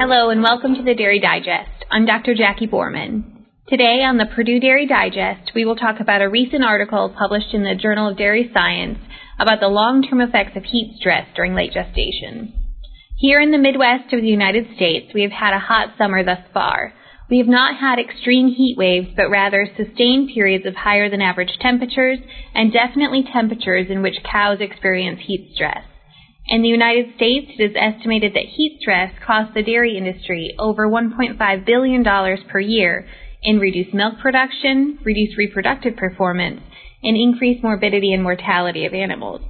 Hello and welcome to the Dairy Digest. I'm Dr. Jackie Boerman. Today on the Purdue Dairy Digest, we will talk about a recent article published in the Journal of Dairy Science about the long-term effects of heat stress during late gestation. Here in the Midwest of the United States, we have had a hot summer thus far. We have not had extreme heat waves, but rather sustained periods of higher than average temperatures and definitely temperatures in which cows experience heat stress. In the United States, it is estimated that heat stress costs the dairy industry over $1.5 billion per year in reduced milk production, reduced reproductive performance, and increased morbidity and mortality of animals.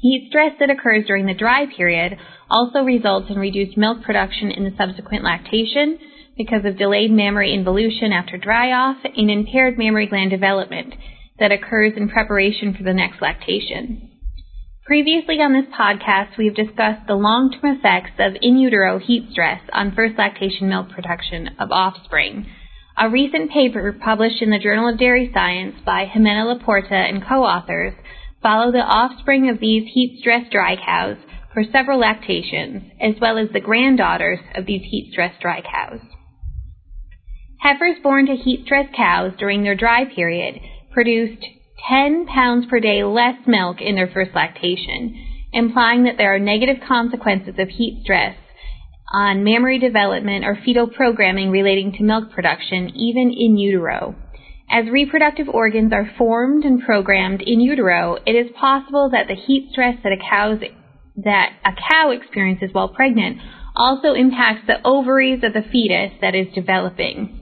Heat stress that occurs during the dry period also results in reduced milk production in the subsequent lactation because of delayed mammary involution after dry off and impaired mammary gland development that occurs in preparation for the next lactation. Previously on this podcast, we've discussed the long-term effects of in utero heat stress on first lactation milk production of offspring. A recent paper published in the Journal of Dairy Science by Jimena Laporta and co-authors follow the offspring of these heat-stressed dry cows for several lactations, as well as the granddaughters of these heat-stressed dry cows. Heifers born to heat-stressed cows during their dry period produced 10 pounds per day less milk in their first lactation, implying that there are negative consequences of heat stress on mammary development or fetal programming relating to milk production, even in utero. As reproductive organs are formed and programmed in utero, it is possible that the heat stress that a, cow's, that a cow experiences while pregnant also impacts the ovaries of the fetus that is developing.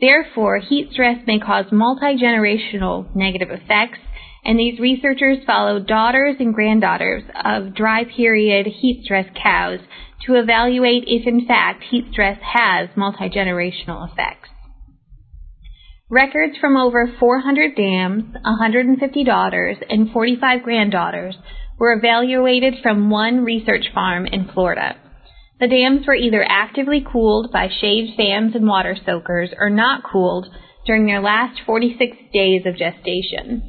Therefore, heat stress may cause multi-generational negative effects, and these researchers followed daughters and granddaughters of dry period heat stress cows to evaluate if in fact heat stress has multi-generational effects. Records from over 400 dams, 150 daughters, and 45 granddaughters were evaluated from one research farm in Florida. The dams were either actively cooled by shaved fans and water soakers or not cooled during their last 46 days of gestation.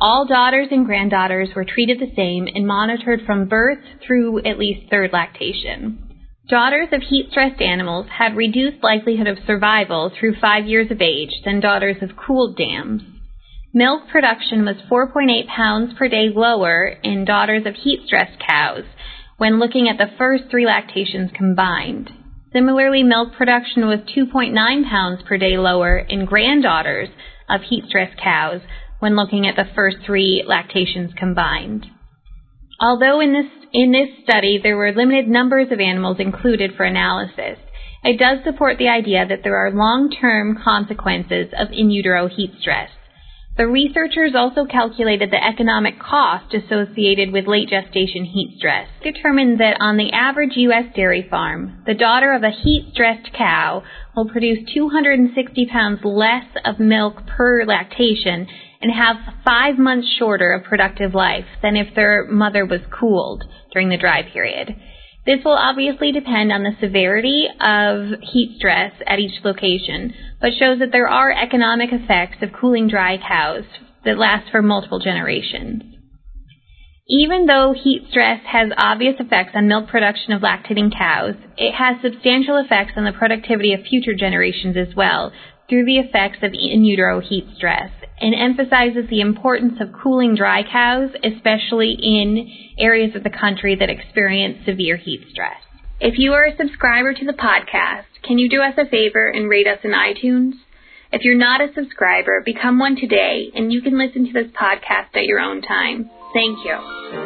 All daughters and granddaughters were treated the same and monitored from birth through at least third lactation. Daughters of heat-stressed animals had reduced likelihood of survival through five years of age than daughters of cooled dams. Milk production was 4.8 pounds per day lower in daughters of heat-stressed cows when looking at the first three lactations combined. Similarly, milk production was 2.9 pounds per day lower in granddaughters of heat-stressed cows when looking at the first three lactations combined. Although in this, in this study there were limited numbers of animals included for analysis, it does support the idea that there are long-term consequences of in utero heat stress. The researchers also calculated the economic cost associated with late gestation heat stress, determined that on the average U.S. dairy farm, the daughter of a heat-stressed cow will produce 260 pounds less of milk per lactation and have five months shorter of productive life than if their mother was cooled during the dry period. This will obviously depend on the severity of heat stress at each location, but shows that there are economic effects of cooling dry cows that last for multiple generations. Even though heat stress has obvious effects on milk production of lactating cows, it has substantial effects on the productivity of future generations as well through the effects of in utero heat stress and emphasizes the importance of cooling dry cows, especially in areas of the country that experience severe heat stress. If you are a subscriber to the podcast, can you do us a favor and rate us in iTunes? If you're not a subscriber, become one today and you can listen to this podcast at your own time. Thank you.